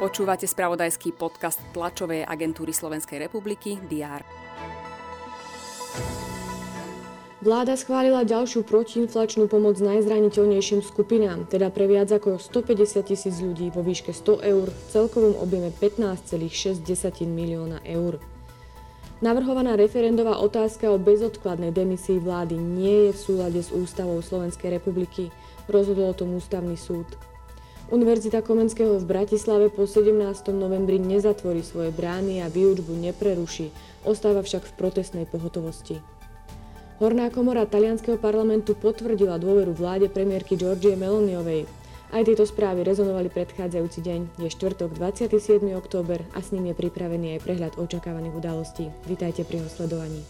Počúvate spravodajský podcast tlačovej agentúry Slovenskej republiky DR. Vláda schválila ďalšiu protiinflačnú pomoc najzraniteľnejším skupinám, teda pre viac ako 150 tisíc ľudí vo výške 100 eur v celkovom objeme 15,6 milióna eur. Navrhovaná referendová otázka o bezodkladnej demisii vlády nie je v súlade s ústavou Slovenskej republiky, rozhodol o tom ústavný súd. Univerzita Komenského v Bratislave po 17. novembri nezatvorí svoje brány a výučbu nepreruší, ostáva však v protestnej pohotovosti. Horná komora talianského parlamentu potvrdila dôveru vláde premiérky Georgie Meloniovej. Aj tieto správy rezonovali predchádzajúci deň. Je štvrtok 27. október a s ním je pripravený aj prehľad očakávaných udalostí. Vítajte pri ho sledovaní.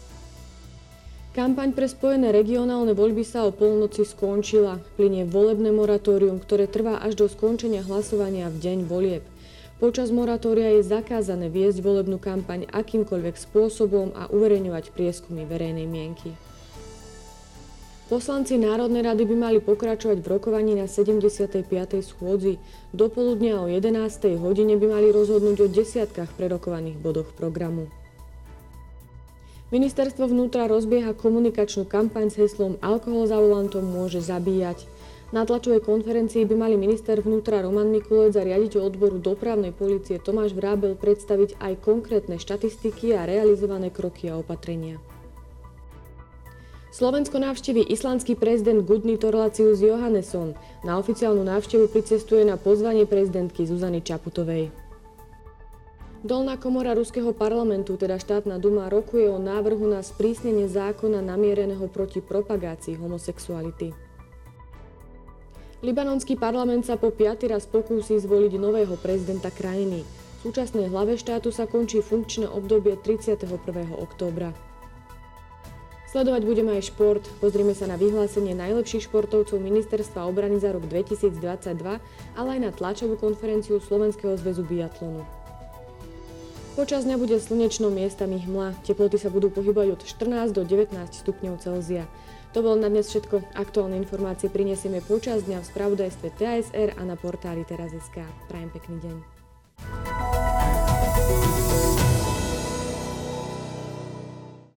Kampaň pre spojené regionálne voľby sa o polnoci skončila. Plinie volebné moratórium, ktoré trvá až do skončenia hlasovania v deň volieb. Počas moratória je zakázané viesť volebnú kampaň akýmkoľvek spôsobom a uverejňovať prieskumy verejnej mienky. Poslanci Národnej rady by mali pokračovať v rokovaní na 75. schôdzi. Do poludnia o 11. hodine by mali rozhodnúť o desiatkách prerokovaných bodoch programu. Ministerstvo vnútra rozbieha komunikačnú kampaň s heslom Alkohol za volantom môže zabíjať. Na tlačovej konferencii by mali minister vnútra Roman Mikulec a riaditeľ odboru dopravnej policie Tomáš Vrábel predstaviť aj konkrétne štatistiky a realizované kroky a opatrenia. Slovensko navštívi islandský prezident Gudny Torlacius Johannesson. Na oficiálnu návštevu pricestuje na pozvanie prezidentky Zuzany Čaputovej. Dolná komora ruského parlamentu, teda štátna duma, rokuje o návrhu na sprísnenie zákona namiereného proti propagácii homosexuality. Libanonský parlament sa po piaty raz pokúsi zvoliť nového prezidenta krajiny. V súčasnej hlave štátu sa končí funkčné obdobie 31. októbra. Sledovať budeme aj šport. Pozrime sa na vyhlásenie najlepších športovcov Ministerstva obrany za rok 2022, ale aj na tlačovú konferenciu Slovenského zväzu biatlonu. Počas dňa bude slnečno miestami hmla, teploty sa budú pohybovať od 14 do 19 stupňov Celzia. To bolo na dnes všetko. Aktuálne informácie prinesieme počas dňa v spravodajstve TASR a na portáli teraz.sk. Prajem pekný deň.